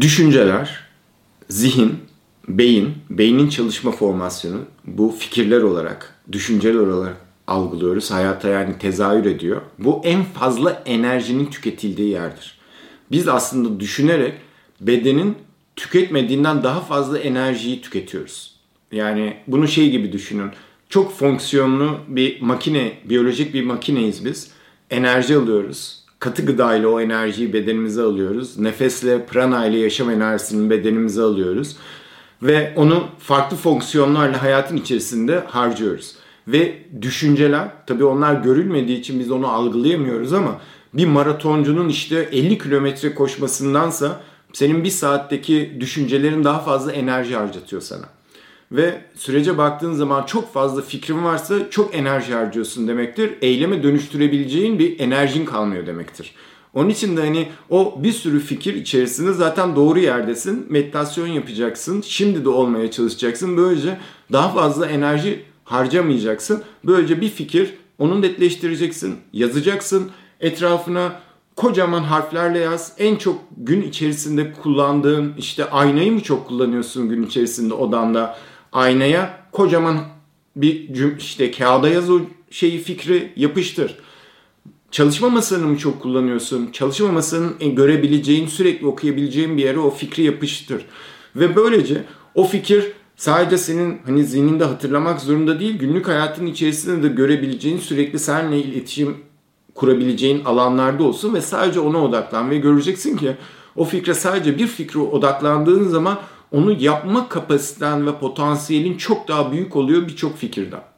Düşünceler, zihin, beyin, beynin çalışma formasyonu bu fikirler olarak, düşünceler olarak algılıyoruz. Hayata yani tezahür ediyor. Bu en fazla enerjinin tüketildiği yerdir. Biz aslında düşünerek bedenin tüketmediğinden daha fazla enerjiyi tüketiyoruz. Yani bunu şey gibi düşünün. Çok fonksiyonlu bir makine, biyolojik bir makineyiz biz. Enerji alıyoruz. Katı gıda ile o enerjiyi bedenimize alıyoruz. Nefesle, prana ile yaşam enerjisini bedenimize alıyoruz. Ve onu farklı fonksiyonlarla hayatın içerisinde harcıyoruz. Ve düşünceler, tabii onlar görülmediği için biz onu algılayamıyoruz ama bir maratoncunun işte 50 kilometre koşmasındansa senin bir saatteki düşüncelerin daha fazla enerji harcatıyor sana. Ve sürece baktığın zaman çok fazla fikrin varsa çok enerji harcıyorsun demektir. Eyleme dönüştürebileceğin bir enerjin kalmıyor demektir. Onun için de hani o bir sürü fikir içerisinde zaten doğru yerdesin. Meditasyon yapacaksın. Şimdi de olmaya çalışacaksın. Böylece daha fazla enerji harcamayacaksın. Böylece bir fikir onu netleştireceksin, yazacaksın. Etrafına kocaman harflerle yaz. En çok gün içerisinde kullandığın işte aynayı mı çok kullanıyorsun gün içerisinde odanda? Aynaya kocaman bir cüm işte kağıda yaz o şeyi fikri yapıştır. Çalışma masanı mı çok kullanıyorsun? Çalışma masanın görebileceğin, sürekli okuyabileceğin bir yere o fikri yapıştır. Ve böylece o fikir sadece senin hani zihninde hatırlamak zorunda değil, günlük hayatın içerisinde de görebileceğin, sürekli seninle iletişim kurabileceğin alanlarda olsun ve sadece ona odaklan ve göreceksin ki o fikre sadece bir fikre odaklandığın zaman onu yapma kapasiten ve potansiyelin çok daha büyük oluyor birçok fikirden.